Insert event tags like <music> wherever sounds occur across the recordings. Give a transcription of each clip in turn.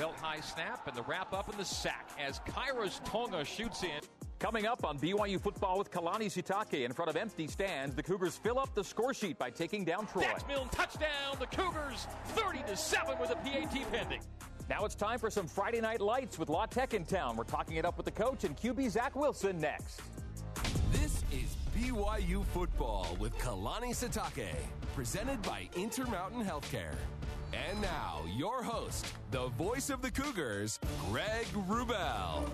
belt high snap and the wrap up and the sack as Khyiris Tonga shoots in. Coming up on BYU football with Kalani Sitake in front of empty stands, the Cougars fill up the score sheet by taking down Troy. Dax Milne touchdown. The Cougars 30 to 7 with a PAT pending. Now it's time for some Friday night lights with La Tech in town. We're talking it up with the coach and QB Zach Wilson next. This is BYU football with Kalani Sitake, presented by Intermountain Healthcare. And now, your host, the voice of the Cougars, Greg Wrubell.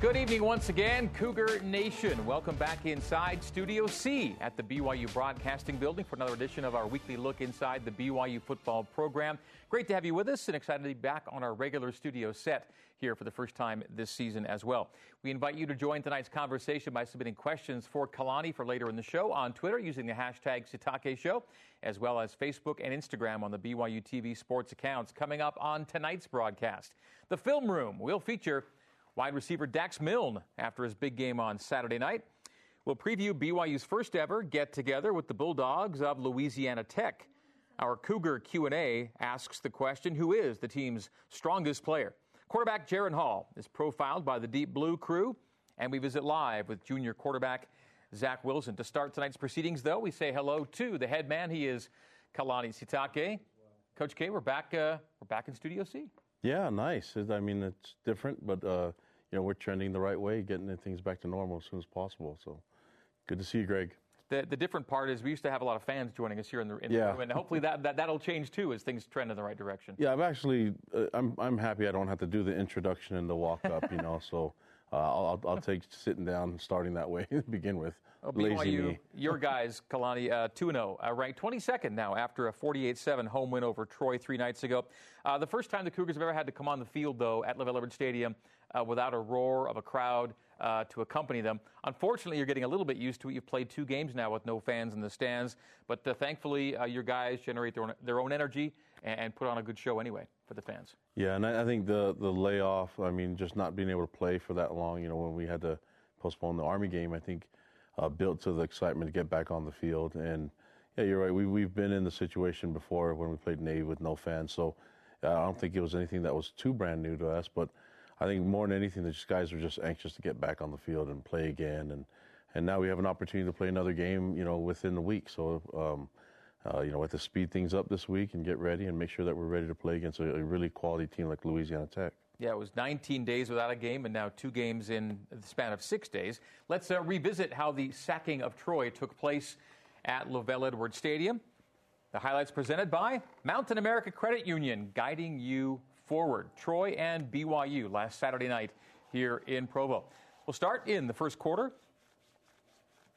Good evening once again, Cougar Nation. Welcome back inside Studio C at the BYU Broadcasting Building for another edition of our weekly look inside the BYU football program. Great to have you with us and excited to be back on our regular studio set here for the first time this season as well. We invite you to join tonight's conversation by submitting questions for Kalani for later in the show on Twitter using the hashtag Sitake Show, as well as Facebook and Instagram on the BYU TV sports accounts. Coming up on tonight's broadcast, the film room will feature wide receiver Dax Milne after his big game on Saturday night. We'll preview BYU's first ever get together with the Bulldogs of Louisiana Tech. Our Cougar Q&A asks the question, who is the team's strongest player? Quarterback Jaren Hall is profiled by the Deep Blue crew, and we visit live with junior quarterback Zach Wilson. To start tonight's proceedings, though, we say hello to the head man. He is Kalani Sitake. Coach K, we're back. Uh, we're back in Studio C. Yeah, nice. I mean, it's different, but uh, you know we're trending the right way, getting things back to normal as soon as possible. So, good to see you, Greg. The, the different part is we used to have a lot of fans joining us here in the, in yeah. the room, and hopefully that, that that'll change too as things trend in the right direction. Yeah, I'm actually uh, I'm I'm happy I don't have to do the introduction and the walk up, you know. <laughs> So uh, I'll, I'll take sitting down starting that way <laughs> to begin with. Oh, Lazy BYU, me. your <laughs> guys, Kalani, uh, 2 0, uh, ranked 22nd now after a 48 7 home win over Troy three nights ago. Uh, the first time the Cougars have ever had to come on the field, though, at LaVell Edwards Stadium uh, without a roar of a crowd uh, to accompany them. Unfortunately, you're getting a little bit used to it. You've played two games now with no fans in the stands, but uh, thankfully, uh, your guys generate their own, their own energy and, and put on a good show anyway for the fans. Yeah, and I, I think the the layoff. I mean, just not being able to play for that long. You know, when we had to postpone the Army game, I think uh, built to the excitement to get back on the field. And yeah, you're right. We we've been in the situation before when we played Navy with no fans, so uh, I don't think it was anything that was too brand new to us. But I think more than anything, the guys were just anxious to get back on the field and play again. And and now we have an opportunity to play another game. You know, within the week. So. Um, uh, you know, we have to speed things up this week and get ready and make sure that we're ready to play against a, a really quality team like Louisiana Tech. Yeah, it was 19 days without a game, and now two games in the span of six days. Let's uh, revisit how the sacking of Troy took place at LaVell Edwards Stadium. The highlights presented by Mountain America Credit Union, guiding you forward. Troy and BYU last Saturday night here in Provo. We'll start in the first quarter.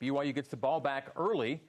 BYU gets the ball back early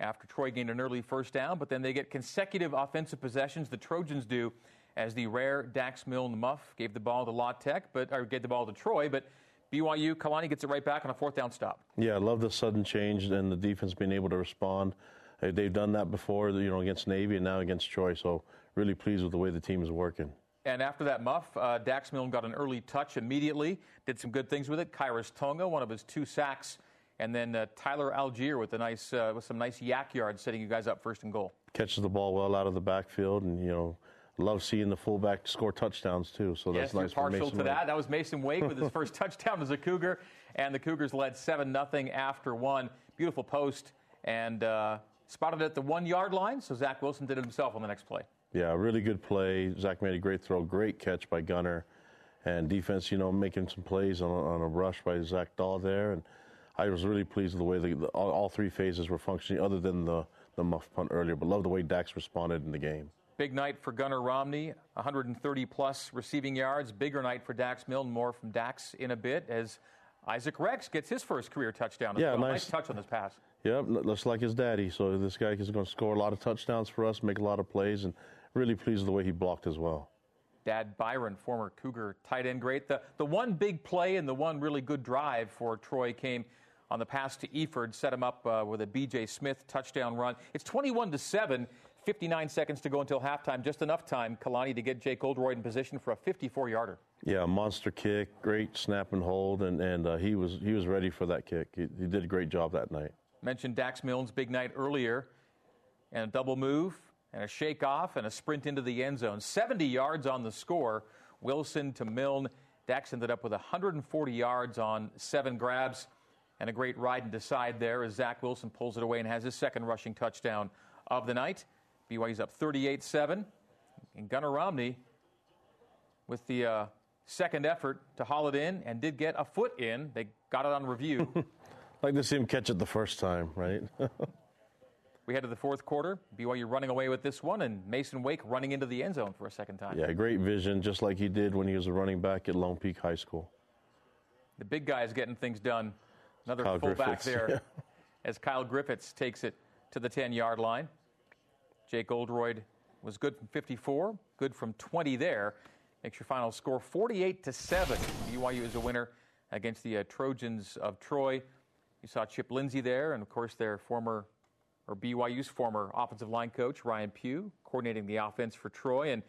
after Troy gained an early first down, but then they get consecutive offensive possessions. The Trojans do, as the rare Dax Milne muff gave the ball to La Tech, but or gave the ball to Troy, but BYU Kalani gets it right back on a fourth down stop. Yeah, I love the sudden change and the defense being able to respond. Uh, They've done that before, you know, against Navy and now against Troy. So really pleased with the way the team is working. And after that muff, uh, Dax Milne got an early touch immediately, did some good things with it. Khyiris Tonga, one of his two sacks, and then uh, Tyler Allgeier with a nice, uh, with some nice YAC yards, setting you guys up first and goal. Catches the ball well out of the backfield, and you know, love seeing the fullback score touchdowns too. So that's yes, nice. partial to Wade. that. That was Masen Wake with his <laughs> first touchdown as a Cougar, and the Cougars led seven nothing after one. Beautiful post and uh, spotted at the one yard line. So Zach Wilson did it himself on the next play. Yeah, really good play. Zach made a great throw, great catch by Gunnar, and defense, you know, making some plays on a, on a rush by Zach Dawe there. And I was really pleased with the way the, the, all, all three phases were functioning, other than the the muff punt earlier. But love the way Dax responded in the game. Big night for Gunnar Romney, 130 plus receiving yards. Bigger night for Dax Milne. More from Dax in a bit as Isaac Rex gets his first career touchdown. Yeah, well. nice. touch on this pass. Yep, looks like his daddy. So this guy is going to score a lot of touchdowns for us, make a lot of plays, and really pleased with the way he blocked as well. Dad Byron, former Cougar tight end great. The, the one big play and the one really good drive for Troy came on the pass to Eford, set him up uh, with a B.J. Smith touchdown run. It's 21 to 7, 59 seconds to go until halftime. Just enough time, Kalani, to get Jake Oldroyd in position for a 54 yarder. Yeah, monster kick, great snap and hold, and, and uh, he was he was ready for that kick. He, he did a great job that night. Mentioned Dax Milne's big night earlier, and a double move. and a shake off and a sprint into the end zone. 70 yards on the score. Wilson to Milne. Dax ended up with 140 yards on seven grabs and a great ride and decide there as Zach Wilson pulls it away and has his second rushing touchdown of the night. BYU's up 38 7. And Gunnar Romney with the uh, second effort to haul it in and did get a foot in. They got it on review. <laughs> like to see him catch it the first time, right? <laughs> we head to the fourth quarter. BYU running away with this one, and Masen Wake running into the end zone for a second time. Yeah, great vision, just like he did when he was a running back at Lone Peak High School. The big guy is getting things done. Another Kyle fullback Griffitts, there yeah. as Kyle Griffitts takes it to the 10 yard line. Jake Oldroyd was good from 54, good from 20 there. Makes your final score 48 to 7. BYU is a winner against the uh, Trojans of Troy. You saw Chip Lindsey there, and of course, their former, or BYU's former offensive line coach, Ryan Pugh, coordinating the offense for Troy. And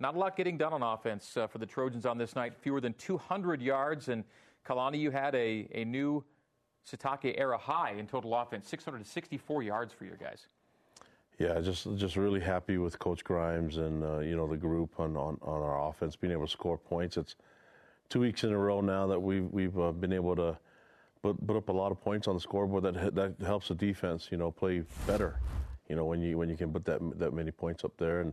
not a lot getting done on offense uh, for the Trojans on this night. Fewer than 200 yards. And Kalani, you had a, a new Sitake era high in total offense, 664 yards for your guys. Yeah, just just really happy with Coach Grimes and uh, you know the group on, on, on our offense being able to score points. It's two weeks in a row now that we've we've uh, been able to put put up a lot of points on the scoreboard. That that helps the defense, you know, play better. You know, when you when you can put that that many points up there, and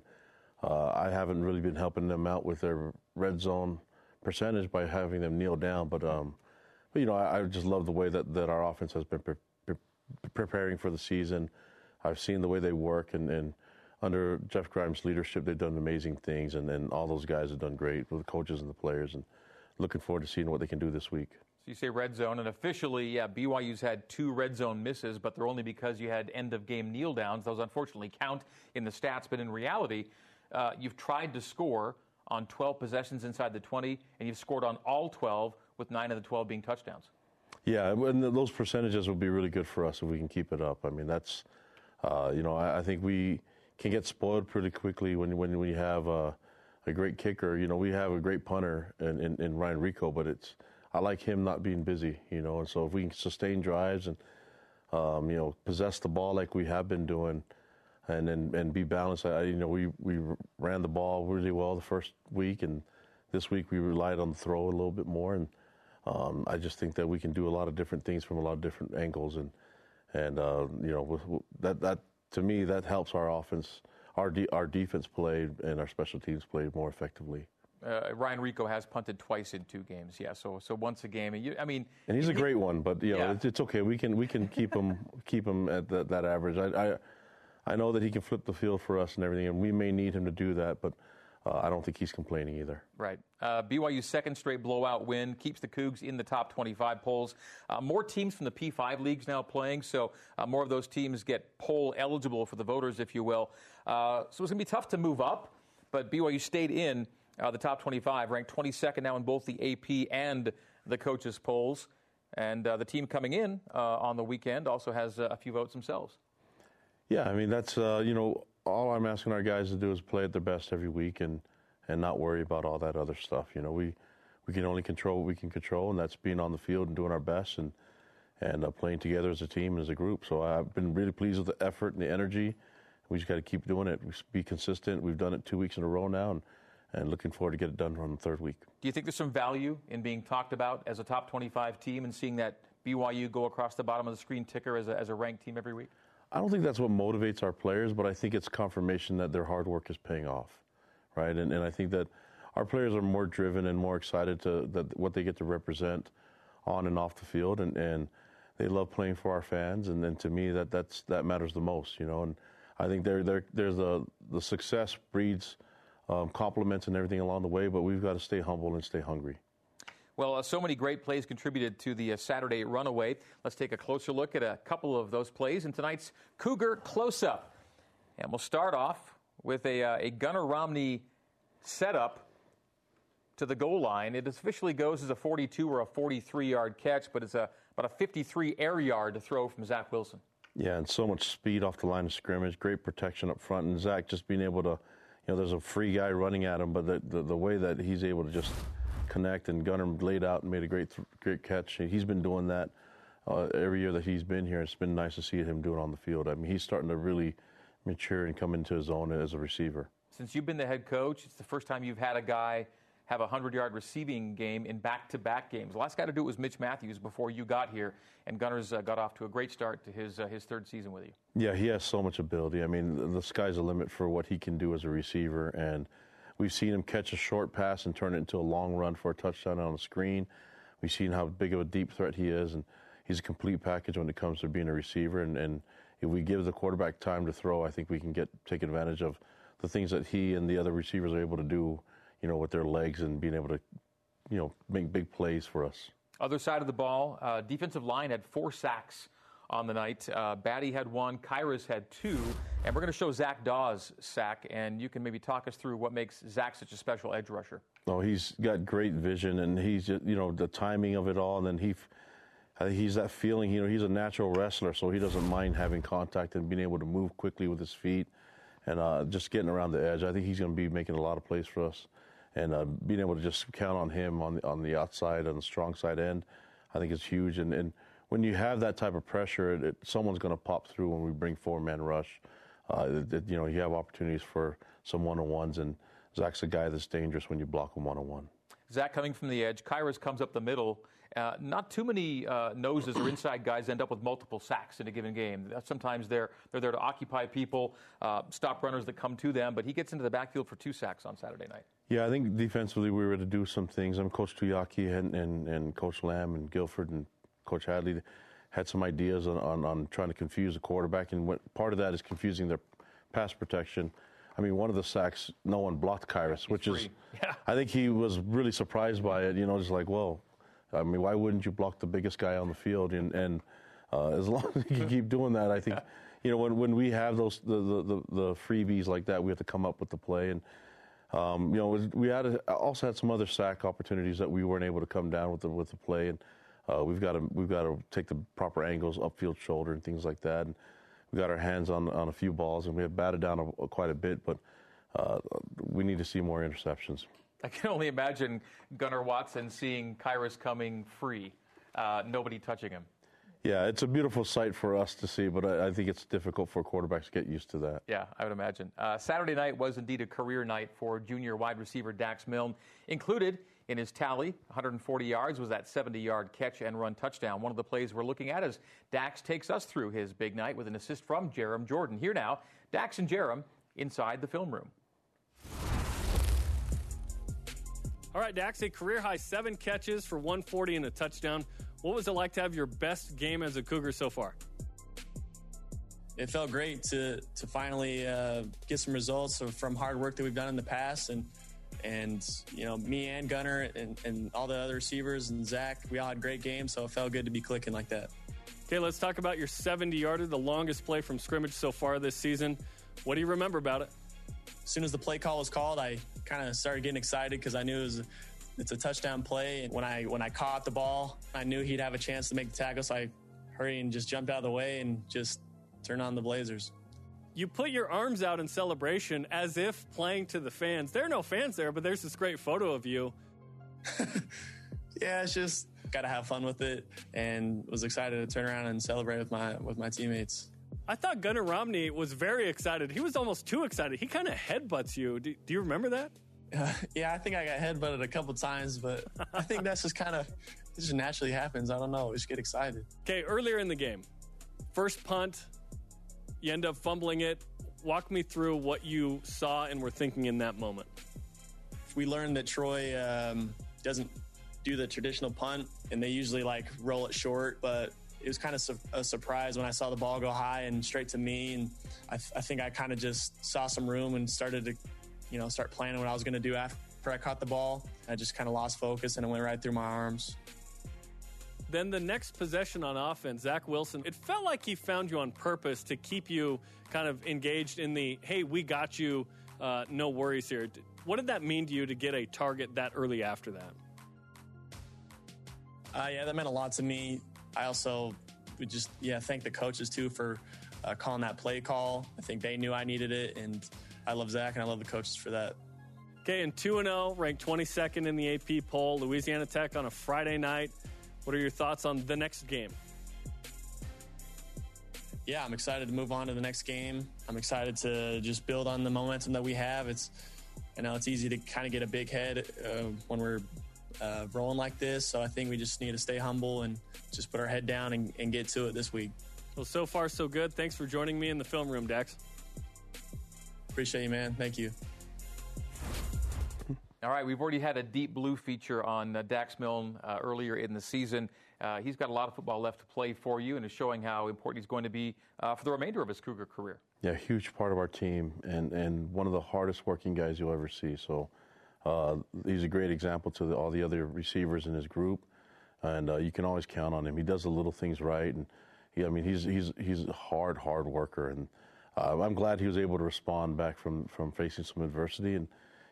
uh, I haven't really been helping them out with their red zone percentage by having them kneel down, but um, but you know, I, I just love the way that that our offense has been pre- pre- preparing for the season I've seen the way they work, and, and under Jeff Grimes' leadership, they've done amazing things, and, and all those guys have done great with the coaches and the players, and looking forward to seeing what they can do this week. So you say red zone, and officially, yeah, BYU's had two red zone misses, but they're only because you had end of game kneel downs. Those unfortunately count in the stats, but in reality, uh, you've tried to score on 12 possessions inside the 20, and you've scored on all 12, with nine of the 12 being touchdowns. Yeah, and those percentages will be really good for us if we can keep it up. I mean, that's uh, you know, I, I, think we can get spoiled pretty quickly when when we have a, a great kicker. You know, we have a great punter in, in, in, Ryan Rehkow, but it's I like him not being busy. You know, and so if we can sustain drives and um, you know possess the ball like we have been doing, and and, and be balanced. I, you know, we we ran the ball really well the first week, and this week we relied on the throw a little bit more and. Um, I just think that we can do a lot of different things from a lot of different angles, and and uh, you know that that to me that helps our offense, our de- our defense played and our special teams played more effectively. Uh, Ryan Rehkow has punted twice in two games. Yeah, so so once a game. And you, I mean, and he's a great one, but you know yeah. it's, it's, okay. We can we can keep him <laughs> keep him at the, that average. I, I I know that he can flip the field for us and everything, and we may need him to do that, but uh, I don't think he's complaining either. Right. Uh, BYU's second straight blowout win keeps the Cougs in the top 25 polls. Uh, more teams from the P5 leagues now playing, so uh, more of those teams get poll eligible for the voters, if you will. Uh, so it's going to be tough to move up, but BYU stayed in uh, the top 25, ranked 22nd now in both the AP and the coaches' polls. And the team coming in on the weekend also has a few votes themselves. Yeah, I mean, that's, you know, all I'm asking our guys to do is play at their best every week and and not worry about all that other stuff. You know, we we can only control what we can control, and that's being on the field and doing our best and and uh, playing together as a team and as a group. So I've been really pleased with the effort and the energy. We just got to keep doing it. Be consistent. We've done it two weeks in a row now, and and looking forward to get it done on the third week. Do you think there's some value in being talked about as a top 25 team and seeing that BYU go across the bottom of the screen ticker as a, as a ranked team every week? I don't think that's what motivates our players, but I think it's confirmation that their hard work is paying off, right? And, and I think that our players are more driven and more excited to that what they get to represent on and off the field, and, and they love playing for our fans. And then to me, that that's that matters the most, you know. And I think there there there's a the success breeds um, compliments and everything along the way, but we've got to stay humble and stay hungry. Well, uh, so many great plays contributed to the uh, Saturday runaway. Let's take a closer look at a couple of those plays in tonight's Cougar Close Up. And we'll start off with a, uh, a Gunnar Romney setup to the goal line. It officially goes as a 42 or a 43 yard catch, but it's a, about a 53 air yard to throw from Zach Wilson. Yeah, and so much speed off the line of scrimmage, great protection up front, and Zach just being able to, you know, there's a free guy running at him, but the, the, the way that he's able to just connect, and Gunnar laid out and made a great great catch. He's been doing that uh, every year that he's been here. It's been nice to see him do it on the field. I mean, he's starting to really mature and come into his own as a receiver. Since you've been the head coach, it's the first time you've had a guy have a 100 yard receiving game in back to back games. The last guy to do it was Mitch Matthews before you got here, and Gunnar's uh, got off to a great start to his, uh, his third season with you. Yeah, he has so much ability. I mean, the sky's the limit for what he can do as a receiver, and we've seen him catch a short pass and turn it into a long run for a touchdown on the screen. We've seen how big of a deep threat he is, and he's a complete package when it comes to being a receiver. And, and if we give the quarterback time to throw, I think we can get take advantage of the things that he and the other receivers are able to do you know, with their legs and being able to, you know, make big plays for us. Other side of the ball, uh, defensive line had four sacks on the night. Uh, Batty had one, Khyiris had two, and we're going to show Zach Dawe's sack, and you can maybe talk us through what makes Zach such a special edge rusher. Oh, he's got great vision, and he's you know the timing of it all, and then he. He's that feeling, you know, he's a natural wrestler, so he doesn't mind having contact and being able to move quickly with his feet and uh, just getting around the edge. I think he's going to be making a lot of plays for us and uh, being able to just count on him on the, on the outside on the strong side end, I think is huge. And, and when you have that type of pressure, it, it, someone's going to pop through when we bring four man rush. Uh, it, you know, you have opportunities for some one on ones, and Zach's a guy that's dangerous when you block him one on one. Zach coming from the edge, Khyiris comes up the middle. Uh, not too many uh, noses or inside guys end up with multiple sacks in a given game. Sometimes they're they're there to occupy people, uh, stop runners that come to them. But he gets into the backfield for two sacks on Saturday night. Yeah, I think defensively we were to do some things. I'm Coach Tuiaki and, and, and Coach Lamb and Gilford and Coach Hadley had some ideas on, on, on trying to confuse the quarterback, and what, part of that is confusing their pass protection. I mean, one of the sacks, no one blocked Khyiris, which free. is, <laughs> yeah. I think he was really surprised by it. You know, just like, well, I mean, why wouldn't you block the biggest guy on the field? And, and uh, as <laughs> long as you keep doing that, I think, you know, when, when we have those the, the, the, freebies like that, we have to come up with the play. And um, you know, we had a, also had some other sack opportunities that we weren't able to come down with the with the play, and uh, we've got to we've got to take the proper angles, upfield shoulder, and things like that. And we got our hands on on a few balls, and we have batted down a, a, quite a bit, but uh, we need to see more interceptions. I can only imagine Gunnar Watson seeing Khyiris coming free, uh, nobody touching him. Yeah, it's a beautiful sight for us to see, but I, I, think it's difficult for quarterbacks to get used to that. Yeah, I would imagine. Uh, Saturday night was indeed a career night for junior wide receiver Dax Milne. Included in his tally, 140 yards, was that 70 yard catch and run touchdown. One of the plays we're looking at as Dax takes us through his big night with an assist from Jarom Jordan. Here now, Dax and Jarom inside the film room. All right, Dax, a career high seven catches for 140 and a touchdown. What was it like to have your best game as a Cougar so far? It felt great to to finally uh, get some results from hard work that we've done in the past, and and you know me and Gunnar and, and all the other receivers and Zach, we all had great games, so it felt good to be clicking like that. Okay, let's talk about your 70 yarder, the longest play from scrimmage so far this season. What do you remember about it? As soon as the play call was called, I kind of started getting excited because I knew it was it's a touchdown play. And when I when I caught the ball, I knew he'd have a chance to make the tackle, so I hurried and just jumped out of the way and just turned on the Blazers. You put your arms out in celebration as if playing to the fans. There are no fans there, but there's this great photo of you. <laughs> yeah, it's just got to have fun with it, and was excited to turn around and celebrate with my with my teammates. I thought Gunnar Romney was very excited. He was almost too excited. He kind of headbutts you. Do, do you remember that? Uh, <laughs> yeah, I think I got headbutted a couple times, but I think that's just kind of it just naturally happens. I don't know. We just get excited. Okay, earlier in the game, first punt, you end up fumbling it. Walk me through what you saw and were thinking in that moment. We learned that Troy um, doesn't do the traditional punt, and they usually like roll it short, but it was kind of su- a surprise when I saw the ball go high and straight to me. And I, th- I think I kind of just saw some room and started to you know, start planning what I was going to do after I caught the ball. I just kind of lost focus and it went right through my arms. Then the next possession on offense, Zach Wilson, it felt like he found you on purpose to keep you kind of engaged in the, hey, we got you, uh, no worries here. What did that mean to you to get a target that early after that? Uh, yeah, that meant a lot to me. I also would just, yeah, thank the coaches too for uh, calling that play call. I think they knew I needed it. And I love Zach and I love the coaches for that. Okay, and 2 0, ranked 22nd in the AP poll, Louisiana Tech on a Friday night. What are your thoughts on the next game? Yeah, I'm excited to move on to the next game. I'm excited to just build on the momentum that we have. It's I know it's easy to kind of get a big head uh, when we're uh, rolling like this. So I think we just need to stay humble and just put our head down and, and get to it this week. Well, so far so good. Thanks for joining me in the film room, Dax. Appreciate you, man. Thank you. All right, we've already had a deep blue feature on uh, Dax Milne uh, earlier in the season. Uh, he's got a lot of football left to play for you and is showing how important he's going to be uh, for the remainder of his Cougar career. Yeah, huge part of our team and, and one of the hardest working guys you'll ever see. So uh, he's a great example to the, all the other receivers in his group, and uh, you can always count on him. He does the little things right, and he, I mean, he's he's he's a hard, hard worker, and I'm glad he was able to respond back from from facing some adversity, and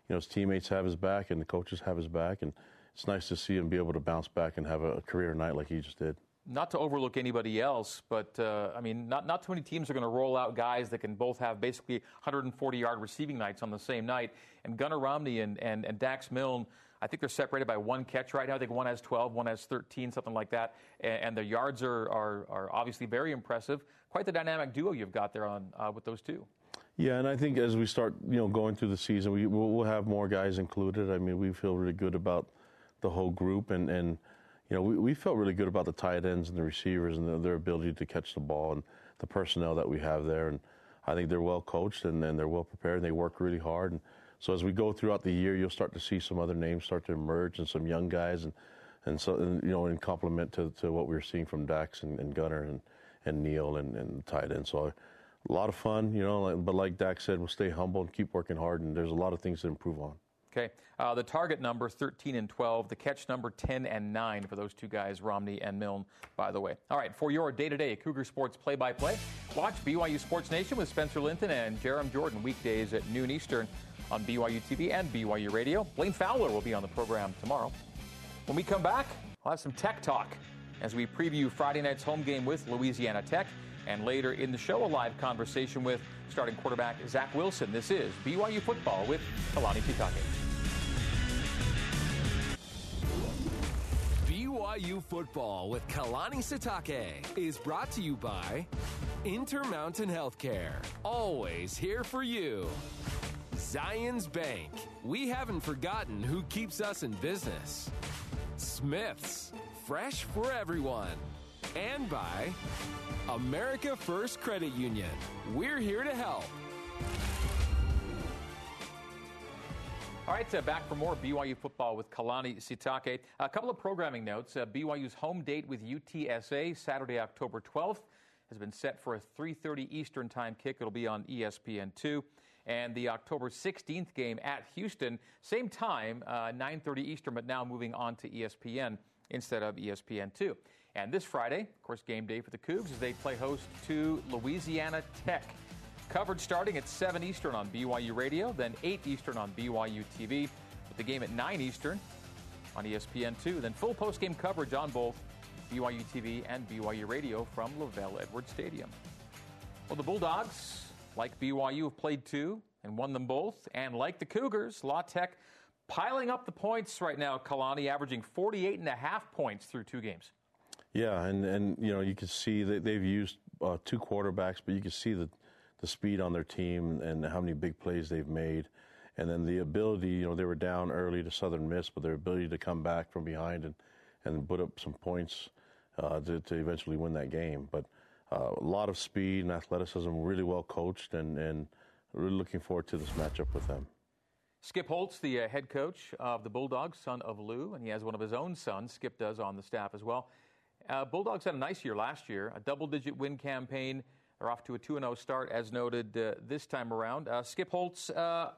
you know his teammates have his back, and the coaches have his back, and it's nice to see him be able to bounce back and have a, career night like he just did not to overlook anybody else, but uh, I mean, not, not too many teams are going to roll out guys that can both have basically 140 yard receiving nights on the same night. And Gunnar Romney and, and, and Dax Milne, I think they're separated by one catch right now. I think one has 12, one has 13, something like that. And, and the yards are, are, are, obviously very impressive. Quite the dynamic duo you've got there on uh, with those two. Yeah, and I think as we start, you know, going through the season, we, we'll, have more guys included. I mean, we feel really good about the whole group and, and – you know, we, we felt really good about the tight ends and the receivers and the, their ability to catch the ball and the personnel that we have there. And I think they're well coached and, and they're well prepared and they work really hard. And so as we go throughout the year, you'll start to see some other names start to emerge and some young guys and, and so, and, you know, in complement to, to what we are seeing from Dax and, and Gunnar and, and Neil and, and tight end. So a lot of fun, you know, but like Dax said, we'll stay humble and keep working hard. And there's a lot of things to improve on. Okay. Uh, the target number 13 and 12, the catch number 10 and 9 for those two guys, Romney and Milne, by the way. All right, for your day to day Cougar Sports play by play, watch BYU Sports Nation with Spencer Linton and Jarom Jordan weekdays at noon Eastern on BYU TV and BYU Radio. Blaine Fowler will be on the program tomorrow. When we come back, we'll have some tech talk as we preview Friday night's home game with Louisiana Tech. And later in the show, a live conversation with starting quarterback Zach Wilson. This is BYU Football with Kalani Sitake. BYU Football with Kalani Sitake is brought to you by Intermountain Healthcare. Always here for you. Zions Bank. We haven't forgotten who keeps us in business. Smith's. Fresh for everyone. And by America First Credit Union. We're here to help. All right, uh, back for more BYU football with Kalani Sitake. A couple of programming notes. Uh, BYU's home date with UTSA, Saturday, October 12th, has been set for a 3.30 Eastern Time kick. It'll be on ESPN2. And the October 16th game at Houston, same time, uh, 9.30 Eastern, but now moving on to ESPN instead of ESPN2. And this Friday, of course, game day for the Cougs as they play host to Louisiana Tech. Coverage starting at 7 Eastern on BYU Radio, then 8 Eastern on BYU TV, with the game at 9 Eastern on ESPN2. Then full post-game coverage on both BYU TV and BYU Radio from LaVell Edwards Stadium. Well, the Bulldogs, like BYU, have played two and won them both. And like the Cougars, La Tech piling up the points right now, Kalani, averaging 48 and a half points through two games. Yeah, and, and you know, you can see that they've used uh, two quarterbacks, but you can see the, the speed on their team and how many big plays they've made. And then the ability, you know, they were down early to Southern Miss, but their ability to come back from behind and, and put up some points uh, to, to eventually win that game. But uh, a lot of speed and athleticism, really well coached, and, and really looking forward to this matchup with them. Skip Holtz, the uh, head coach of the Bulldogs, son of Lou, and he has one of his own sons, Skip does, on the staff as well. Uh, Bulldogs had a nice year last year, a double digit win campaign. They're off to a 2 0 start, as noted uh, this time around. Uh, Skip Holtz uh,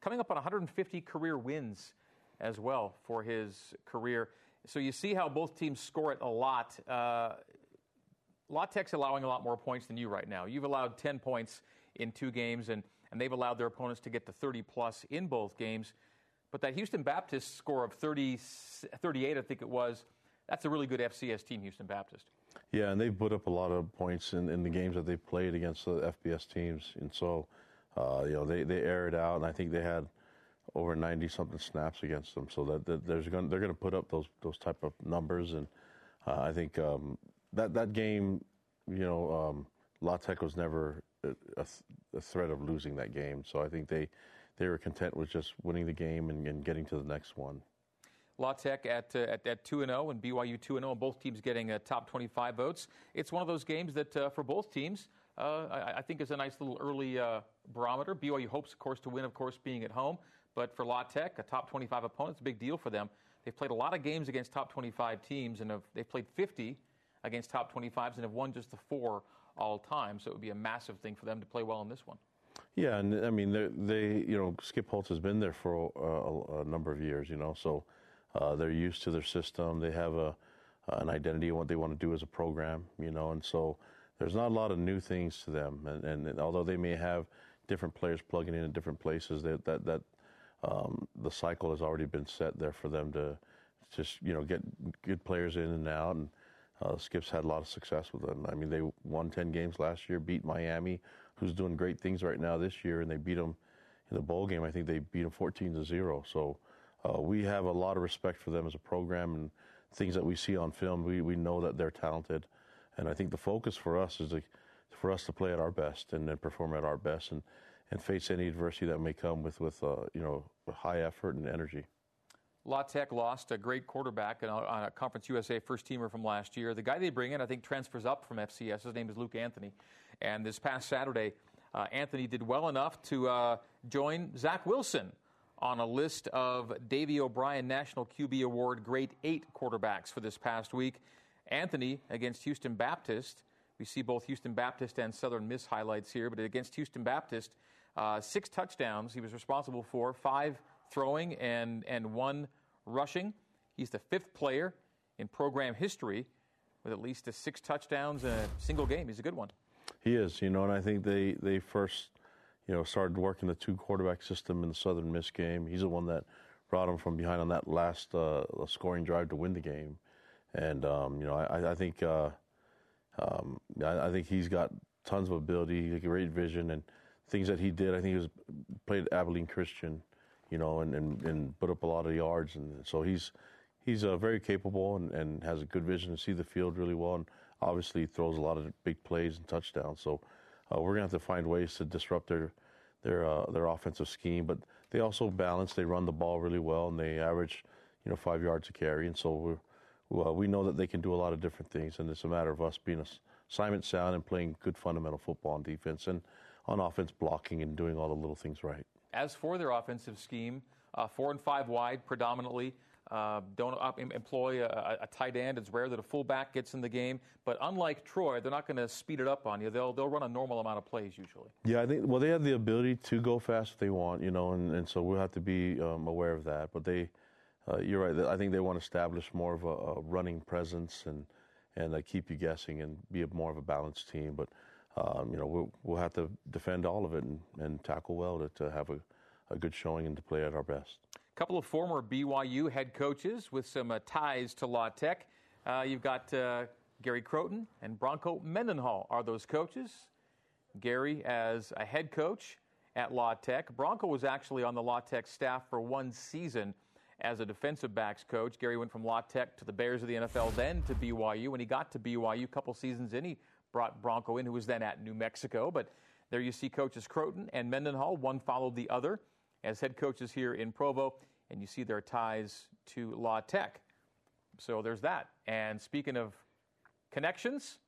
coming up on 150 career wins as well for his career. So you see how both teams score it a lot. Uh, La allowing a lot more points than you right now. You've allowed 10 points in two games, and, and they've allowed their opponents to get to 30 plus in both games. But that Houston Baptist score of 30, 38, I think it was, that's a really good FCS team, Houston Baptist. Yeah, and they've put up a lot of points in, in the games that they've played against the FBS teams, and so uh, you know they, they air it out, and I think they had over 90 something snaps against them, so that, that there's going they're going to put up those those type of numbers, and uh, I think um, that that game, you know, um, La Tech was never a, a, threat of losing that game. So I think they they were content with just winning the game and, and getting to the next one. La Tech at, uh, at, at 2 0 and BYU 2 0, and both teams getting uh, top 25 votes. It's one of those games that, uh, for both teams, uh, I, I, think is a nice little early uh, barometer. BYU hopes, of course, to win, of course, being at home. But for La Tech, a top 25 opponent, it's a big deal for them. They've played a lot of games against top 25 teams, and have, they've played 50 against top 25s and have won just the four all time. So it would be a massive thing for them to play well in this one. Yeah, and I mean, they, you know, Skip Holtz has been there for a, a number of years, you know, so uh, they're used to their system. They have a an identity of what they want to do as a program, you know, and so there's not a lot of new things to them. And, and, and although they may have different players plugging in in different places, that that that um, the cycle has already been set there for them to just you know get good players in and out. And uh, Skip's had a lot of success with them. I mean, they won 10 games last year, beat Miami, who's doing great things right now this year, and they beat them in the bowl game. I think they beat them 14 to zero. So uh, we have a lot of respect for them as a program and things that we see on film. We we know that they're talented, and I think the focus for us is to, for us to play at our best and, then perform at our best and, and face any adversity that may come with with uh, you know high effort and energy. La Tech lost a great quarterback on a Conference USA first teamer from last year. The guy they bring in, I think, transfers up from FCS. His name is Luke Anthony. And this past Saturday, uh, Anthony did well enough to uh, join Zach Wilson on a list of Davy O'Brien National QB Award Great Eight quarterbacks for this past week. Anthony against Houston Baptist. We see both Houston Baptist and Southern Miss highlights here, but against Houston Baptist, uh, six touchdowns he was responsible for, five throwing and, and one rushing. He's the fifth player in program history with at least six touchdowns in a single game. He's a good one. He is, you know, and I think they, they first, you know, started working the two quarterback system in the Southern Miss game. He's the one that brought him from behind on that last uh, scoring drive to win the game. And, um, you know, I, I think uh, um, I, I, think he's got tons of ability, great vision, and things that he did. I think he was played Abilene Christian you know, and, and, and put up a lot of yards. And so he's he's uh, very capable and, and has a good vision to see the field really well. And obviously throws a lot of big plays and touchdowns. So uh, we're gonna have to find ways to disrupt their their uh, their offensive scheme. But they also balance. They run the ball really well, and they average you know five yards a carry. And so well, we know that they can do a lot of different things, and it's a matter of us being assignment sound and playing good fundamental football on defense and on offense blocking and doing all the little things right. As for their offensive scheme, uh, four and five wide predominantly. Uh, don't up, employ a, a, tight end. It's rare that a fullback gets in the game. But unlike Troy, they're not going to speed it up on you. They'll they'll run a normal amount of plays usually. Yeah, I think. Well, they have the ability to go fast if they want, you know, and, and so we'll have to be um, aware of that. But they, uh, you're right. I think they want to establish more of a, a running presence and and uh, keep you guessing and be a, more of a balanced team. But um, you know, we'll, we'll have to defend all of it and, and tackle well to, to have a, a good showing and to play at our best. A couple of former BYU head coaches with some uh, ties to La Tech. Uh, you've got uh, Gary Crowton and Bronco Mendenhall are those coaches. Gary as a head coach at La Tech. Bronco was actually on the La Tech staff for one season as a defensive backs coach. Gary went from La Tech to the Bears of the NFL, then to BYU. When he got to BYU, a couple seasons in, he brought Bronco in, who was then at New Mexico. But there you see coaches Crowton and Mendenhall. One followed the other as head coaches here in Provo, and you see their ties to La Tech. So there's that. And speaking of connections,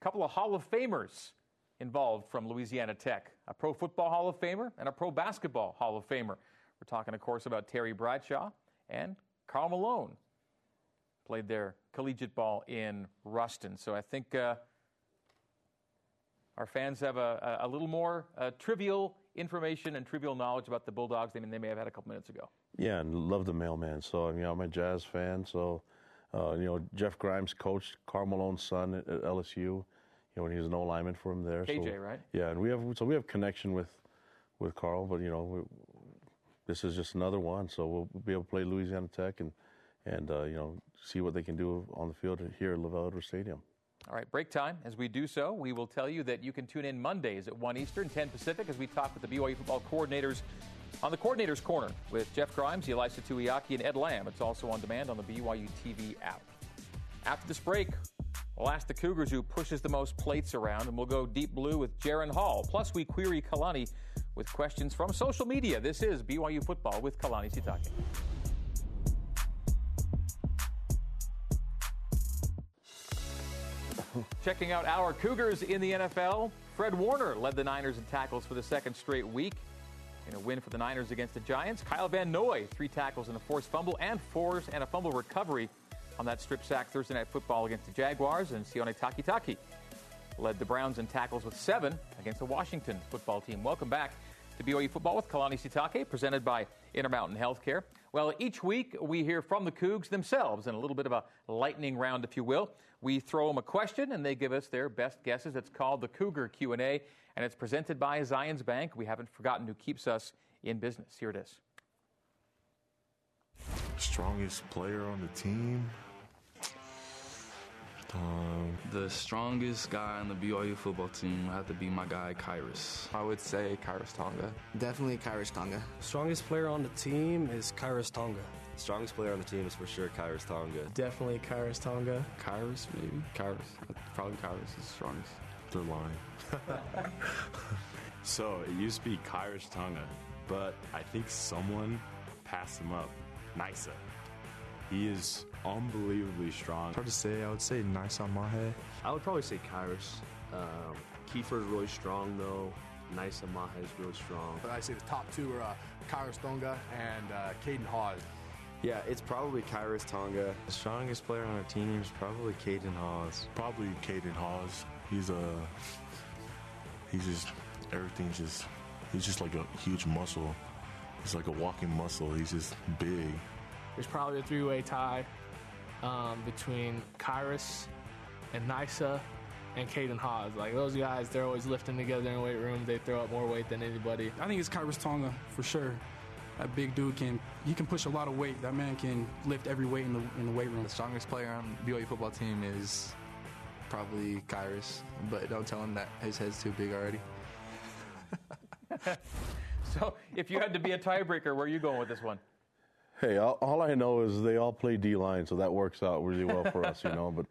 a couple of Hall of Famers involved from Louisiana Tech a Pro Football Hall of Famer and a Pro Basketball Hall of Famer. We're talking, of course, about Terry Bradshaw and Karl Malone. Played their collegiate ball in Ruston. So I think uh, our fans have a, a little more uh, trivial information and trivial knowledge about the Bulldogs than they may have had a couple minutes ago. Yeah, and love the mailman. So, I mean, I'm a Jazz fan. So, uh, you know, Jeff Grimes coached Karl Malone's son at, at LSU. You know, when he was an O lineman for him there. KJ, so, right? Yeah, and we have so we have connection with with Karl, but you know, we, this is just another one. So we'll, we'll, be able to play Louisiana Tech and and uh, you know see what they can do on the field here at LaVell Edwards Stadium. All right, break time. As we do so, we will tell you that you can tune in Mondays at 1 Eastern, 10 Pacific, as we talk with the BYU football coordinators on the Coordinators Corner with Jeff Grimes, Ilaisa Tuiaki, and Ed Lamb. It's also on demand on the BYU TV app. After this break, We'll ask the Cougars who pushes the most plates around, and we'll go deep blue with Jaren Hall. Plus, we query Kalani with questions from social media. This is BYU Football with Kalani Sitake. Checking out our Cougars in the NFL, Fred Warner led the Niners in tackles for the second straight week. In a win for the Niners against the Giants, Kyle Van Noy, three tackles and a forced fumble and fours and a fumble recovery on that strip sack Thursday Night Football against the Jaguars. And Sione Takitaki led the Browns in tackles with seven against the Washington football team. Welcome back to BYU Football with Kalani Sitake, presented by Intermountain Healthcare. Well, each week we hear from the Cougs themselves in a little bit of a lightning round, if you will. We throw them a question and they give us their best guesses. It's called the Cougar Q&A and it's presented by Zions Bank. We haven't forgotten who keeps us in business. Here it is. Strongest player on the team? Um, the strongest guy on the BYU football team would have to be my guy, Khyiris. I would say Khyiris Tonga. Definitely Khyiris Tonga. Strongest player on the team is Khyiris Tonga. Strongest player on the team is for sure Khyiris Tonga. Definitely Khyiris Tonga. Khyiris, maybe. Khyiris. Probably Khyiris is the strongest. They're lying. <laughs> so it used to be Khyiris Tonga, but I think someone passed him up. Nisa. He is unbelievably strong. Hard to say. I would say Nisa Mahe. I would probably say Khyiris. Um, Kiefer is really strong, though. Nisa Mahe is really strong. But I say the top two are uh, Khyiris Tonga and uh, Caden Haws. Yeah, it's probably Khyiris Tonga. The strongest player on our team is probably Caden Haws. Probably Caden Haws. He's a. Uh, he's just everything's just. He's just like a huge muscle. He's like a walking muscle. He's just big. There's probably a three-way tie um, between Khyiris and Nisa and Caden Haws. Like those guys, they're always lifting together in the weight room. They throw up more weight than anybody. I think it's Khyiris Tonga for sure. That big dude can he can push a lot of weight. That man can lift every weight in the in the weight room. The strongest player on the BYU football team is probably Khyiris, but don't tell him that his head's too big already. <laughs> so, if you had to be a tiebreaker, where are you going with this one? Hey, all, all I know is they all play D line, so that works out really well for us, you know. But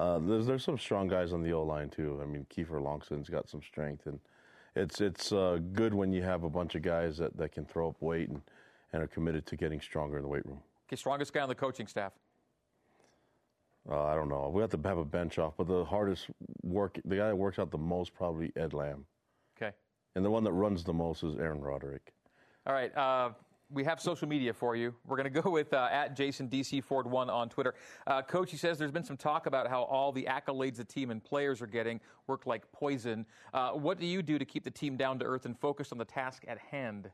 uh, there's there's some strong guys on the O line too. I mean, Kiefer Longson's got some strength, and it's it's uh, good when you have a bunch of guys that, that can throw up weight and, and are committed to getting stronger in the weight room. Okay, strongest guy on the coaching staff. Uh, I don't know. We have to have a bench off, but the hardest work, the guy that works out the most, probably Ed Lamb. Okay. And the one that runs the most is Aaron Roderick. All right. Uh, we have social media for you. We're going to go with uh, at Jason DC Ford one on Twitter. Uh, Coach, he says there's been some talk about how all the accolades the team and players are getting work like poison. Uh, what do you do to keep the team down to earth and focused on the task at hand?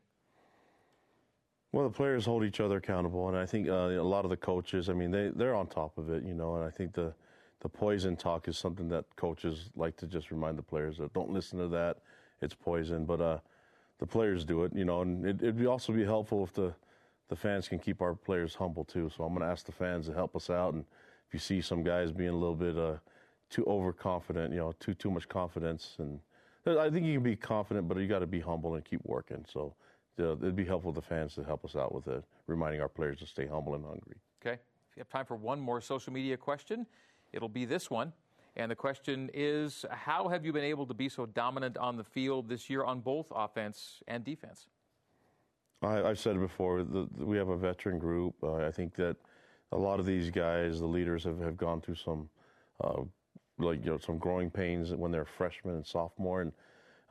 Well, the players hold each other accountable, and I think uh, a lot of the coaches, I mean, they, they're on top of it, you know, and I think the, the poison talk is something that coaches like to just remind the players that don't listen to that, it's poison. But uh, the players do it, you know, and it, would also be helpful if the, the fans can keep our players humble too. So I'm going to ask the fans to help us out, and if you see some guys being a little bit uh, too overconfident, you know, too too much confidence, and I think you can be confident, but you got to be humble and keep working. So uh, it'd be helpful to the fans to help us out with it, reminding our players to stay humble and hungry. Okay. If you have time for one more social media question, it'll be this one. And the question is How have you been able to be so dominant on the field this year on both offense and defense? I, have said it before, the, the, we have a veteran group. Uh, I think that a lot of these guys, the leaders, have, have gone through some. Uh, like you know, some growing pains when they're freshmen and sophomore, and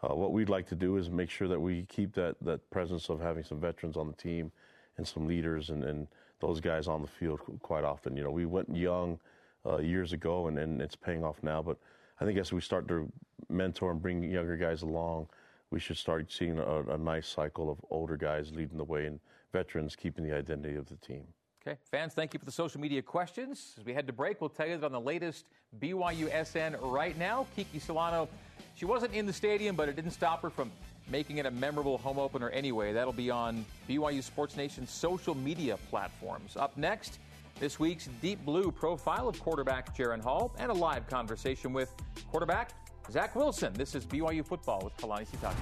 uh, what we'd like to do is make sure that we keep that, that presence of having some veterans on the team and some leaders and, and those guys on the field quite often. You know, we went young uh, years ago and, and it's paying off now, but I think as we start to mentor and bring younger guys along, we should start seeing a, a nice cycle of older guys leading the way and veterans keeping the identity of the team. Okay, fans, thank you for the social media questions. As we head to break, we'll tell you that on the latest BYU SN right now, Kiki Solano she wasn't in the stadium, but it didn't stop her from making it a memorable home opener anyway. That'll be on BYU Sports Nation's social media platforms. Up next, this week's Deep Blue profile of quarterback Jaren Hall and a live conversation with quarterback Zach Wilson. This is BYU Football with Kalani Sitake.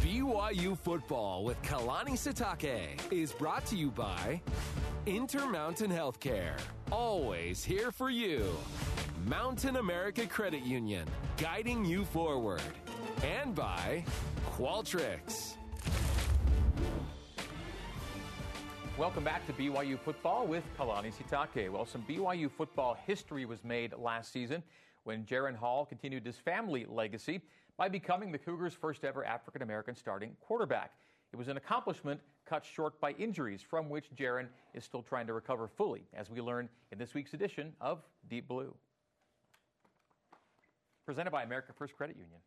BYU Football with Kalani Sitake is brought to you by Intermountain Healthcare. Always here for you. Mountain America Credit Union, guiding you forward. And by Qualtrics. Welcome back to BYU football with Kalani Sitake. Well, some BYU football history was made last season when Jaren Hall continued his family legacy by becoming the Cougars' first ever African American starting quarterback. It was an accomplishment cut short by injuries from which Jaren is still trying to recover fully, as we learn in this week's edition of Deep Blue. Presented by America First Credit Union.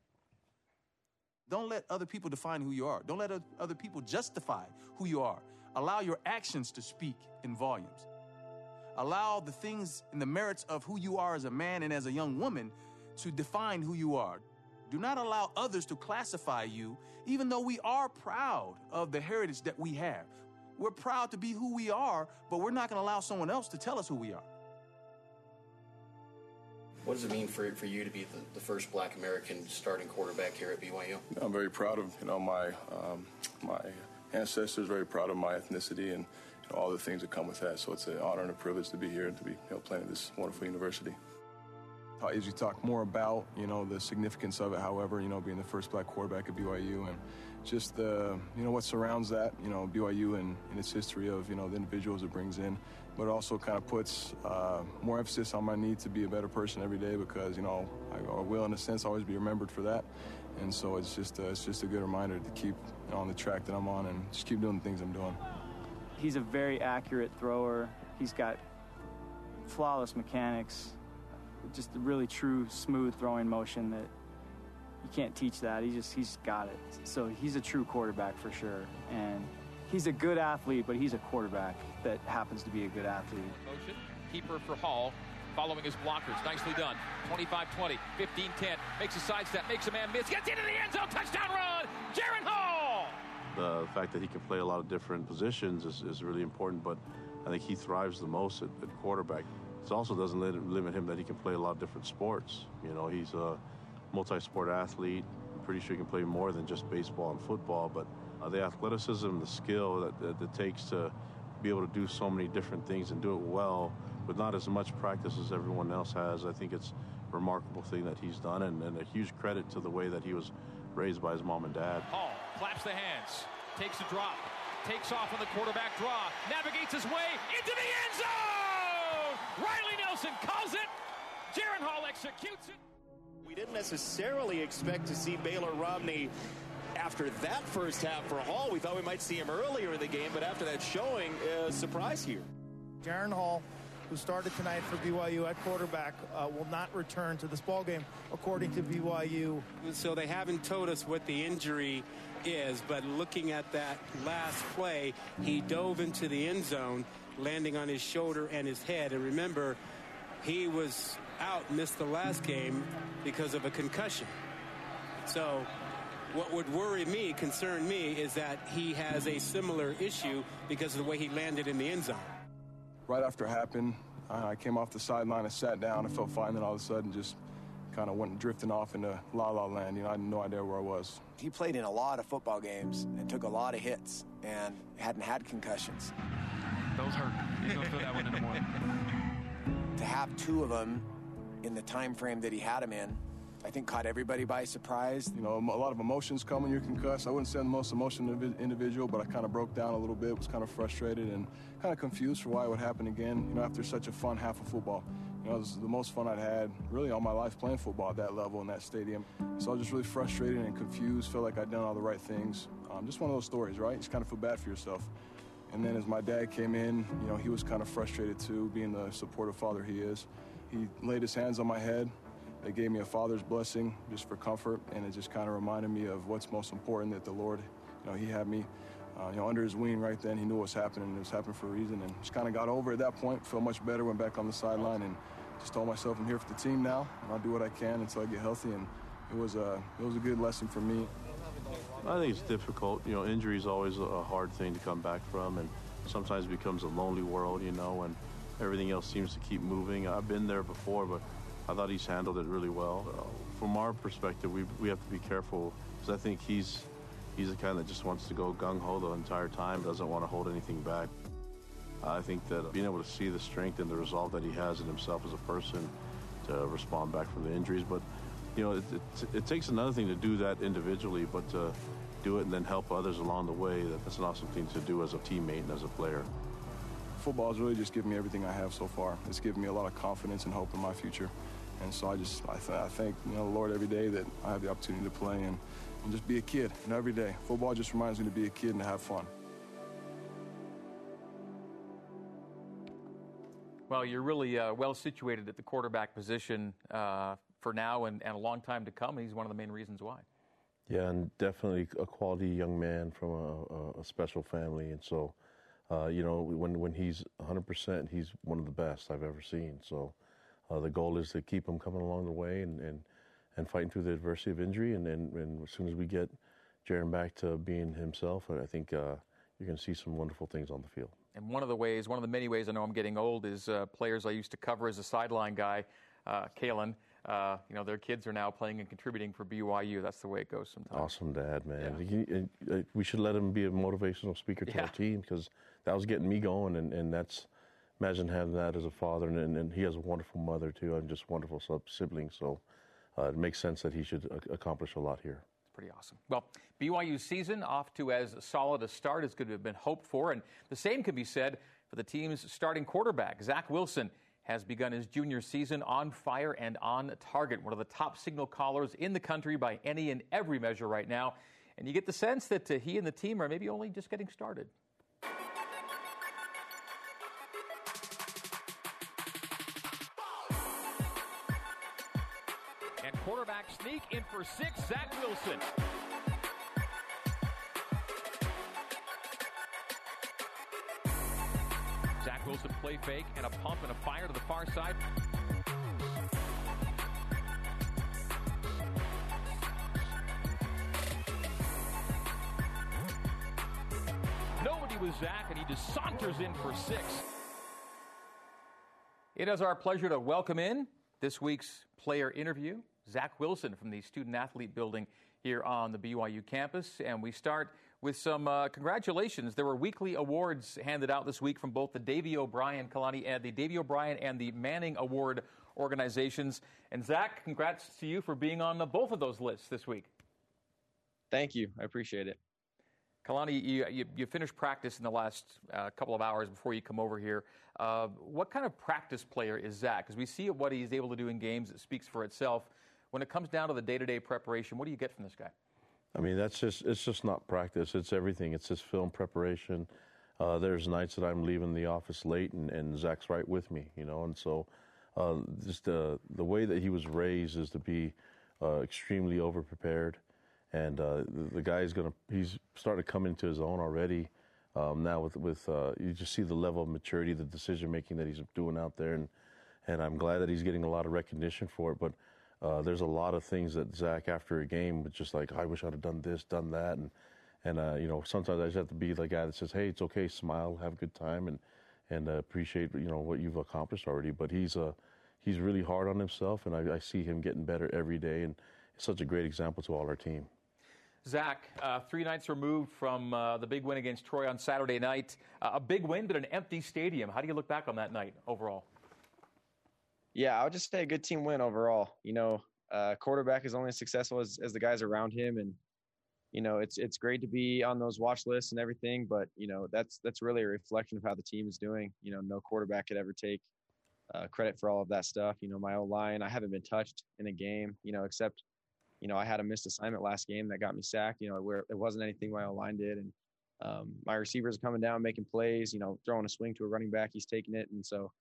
Don't let other people define who you are. Don't let other people justify who you are. Allow your actions to speak in volumes. Allow the things and the merits of who you are as a man and as a young woman to define who you are. Do not allow others to classify you, even though we are proud of the heritage that we have. We're proud to be who we are, but we're not going to allow someone else to tell us who we are. What does it mean for, for you to be the, the first Black American starting quarterback here at BYU? I'm very proud of you know my um, my ancestors. Very proud of my ethnicity and all the things that come with that. So it's an honor and a privilege to be here and to be you know, playing at this wonderful university. As you talk more about, you know, the significance of it, however, you know, being the first black quarterback at BYU and just the, you know, what surrounds that, you know, BYU and, and its history of, you know, the individuals it brings in, but also kind of puts uh, more emphasis on my need to be a better person every day because, you know, I, I will, in a sense, always be remembered for that. And so it's just, uh, it's just a good reminder to keep on the track that I'm on and just keep doing the things I'm doing. He's a very accurate thrower. He's got flawless mechanics just a really true, smooth throwing motion that you can't teach that. He just he's got it. So he's a true quarterback for sure. And he's a good athlete, but he's a quarterback that happens to be a good athlete. Motion, keeper for Hall, following his blockers. Nicely done. 25-20, 15-10, makes a sidestep, makes a man miss, gets into the end zone, touchdown run, Jaren Hall! The fact that he can play a lot of different positions is, is really important, but I think he thrives the most at, at quarterback. It also doesn't limit him that he can play a lot of different sports. You know, he's a multi-sport athlete. I'm pretty sure he can play more than just baseball and football, but uh, the athleticism, the skill that, that it takes to be able to do so many different things and do it well with not as much practice as everyone else has, I think it's a remarkable thing that he's done and, and a huge credit to the way that he was raised by his mom and dad. Claps the hands, takes a drop, takes off on the quarterback draw, navigates his way into the end zone! Riley Nelson calls it. Jaren Hall executes it. We didn't necessarily expect to see Baylor Romney after that first half for Hall. We thought we might see him earlier in the game, but after that showing, a surprise here. Jaren Hall, who started tonight for BYU at quarterback, uh, will not return to this ball game, according to BYU. So they haven't told us what the injury is, but looking at that last play, he dove into the end zone, landing on his shoulder and his head. And remember, he was out, missed the last game because of a concussion. So what would worry me, concern me, is that he has a similar issue because of the way he landed in the end zone. Right after it happened, I came off the sideline, I sat down, I felt fine, then all of a sudden just kind of went drifting off into la la land. You know, I had no idea where I was. He played in a lot of football games and took a lot of hits and hadn't had concussions. Those hurt. He's gonna feel that one in the morning. To have two of them in the time frame that he had them in, I think caught everybody by surprise. You know, a lot of emotions come when you're concussed. I wouldn't say I'm the most emotional individual, but I kind of broke down a little bit, was kind of frustrated and kind of confused for why it would happen again, you know, after such a fun half of football. You know, it was the most fun I'd had really all my life playing football at that level in that stadium. So I was just really frustrated and confused, felt like I'd done all the right things. Um, just one of those stories, right? You just kind of feel bad for yourself. And then as my dad came in, you know, he was kind of frustrated too, being the supportive father he is. He laid his hands on my head. They gave me a father's blessing just for comfort, and it just kind of reminded me of what's most important that the Lord, you know, he had me, uh, you know, under his wing right then. He knew what was happening, and it was happening for a reason, and just kind of got over at that point, felt much better, went back on the sideline, and just told myself I'm here for the team now, and I'll do what I can until I get healthy, and it was a, it was a good lesson for me. I think it's difficult. You know, injury is always a hard thing to come back from, and sometimes it becomes a lonely world, you know, and everything else seems to keep moving. I've been there before, but I thought he's handled it really well. From our perspective, we, we have to be careful because I think he's He's the kind that just wants to go gung ho the entire time, doesn't want to hold anything back. I think that being able to see the strength and the resolve that he has in himself as a person to respond back from the injuries, but you know, it, it, it takes another thing to do that individually, but to do it and then help others along the way, that's an awesome thing to do as a teammate and as a player. Football has really just given me everything I have so far. It's given me a lot of confidence and hope in my future. And so I just, I, th- I thank you know, the Lord every day that I have the opportunity to play and, and just be a kid, And every day. Football just reminds me to be a kid and to have fun. Well, you're really uh, well situated at the quarterback position uh, for now and, and a long time to come. He's one of the main reasons why. Yeah, and definitely a quality young man from a, a special family. And so, uh, you know, when, when he's 100%, he's one of the best I've ever seen. So uh, the goal is to keep him coming along the way and, and, and fighting through the adversity of injury. And, and, and as soon as we get Jaren back to being himself, I think uh, you're going to see some wonderful things on the field. And one of the ways, one of the many ways I know I'm getting old is uh, players I used to cover as a sideline guy, uh, Kalen. Uh, you know, their kids are now playing and contributing for BYU. That's the way it goes sometimes. Awesome dad, man. Yeah. we should let him be a motivational speaker to Yeah. our team because that was getting me going, and, and that's imagine having that as a father, and, and, he has a wonderful mother too, and just wonderful sub- siblings. So uh, it makes sense that he should a- accomplish a lot here. It's pretty awesome. Well, BYU's season off to as solid a start as could have been hoped for, and the same can be said for the team's starting quarterback, Zach Wilson. Has begun his junior season on fire and on target. One of the top signal callers in the country by any and every measure right now. And you get the sense that uh, he and the team are maybe only just getting started. Sneak in for six, Zach Wilson. Zach Wilson play fake and a pump and a fire to the far side. Nobody was Zach, and he just saunters in for six. It is our pleasure to welcome in this week's player interview, Zach Wilson from the Student Athlete Building here on the BYU campus. And we start with some uh, congratulations. There were weekly awards handed out this week from both the Davy O'Brien, Kalani, and the Davy O'Brien and the Manning Award organizations. And Zach, congrats to you for being on uh, both of those lists this week. Thank you. I appreciate it. Kalani, you, you, you finished practice in the last uh, couple of hours before you come over here. Uh, what kind of practice player is Zach? Because we see what he's able to do in games, it speaks for itself. When it comes down to the day to day preparation, what do you get from this guy? I mean, that's just it's just not practice. It's everything. It's just film preparation. Uh, there's nights that I'm leaving the office late, and, and Zach's right with me, you know. And so, uh, just the the way that he was raised is to be uh, extremely over prepared, and uh, the, the guy is gonna he's starting to come into his own already. Um, now with with uh, you just see the level of maturity, the decision making that he's doing out there, and and I'm glad that he's getting a lot of recognition for it. But uh, there's a lot of things that Zach after a game was just like, I wish I'd have done this, done that, and and uh, you know sometimes I just have to be the guy that says, hey, it's okay, smile, have a good time, and and uh, appreciate you know what you've accomplished already. But he's uh, he's really hard on himself, and I, I see him getting better every day, and such a great example to all our team. Zach, uh, three nights removed from uh, the big win against Troy on Saturday night. Uh, a big win, but an empty stadium. How do you look back on that night overall? Yeah, I would just say a good team win overall. You know, uh, quarterback is only as successful as, as the guys around him, and you know it's it's great to be on those watch lists and everything. But you know that's that's really a reflection of how the team is doing. You know, no quarterback could ever take uh, credit for all of that stuff. You know, my own line, I haven't been touched in a game. You know, except you know I had a missed assignment last game that got me sacked. You know, where it wasn't anything my own line did, and um, my receivers are coming down, making plays. You know, throwing a swing to a running back, he's taking it, and so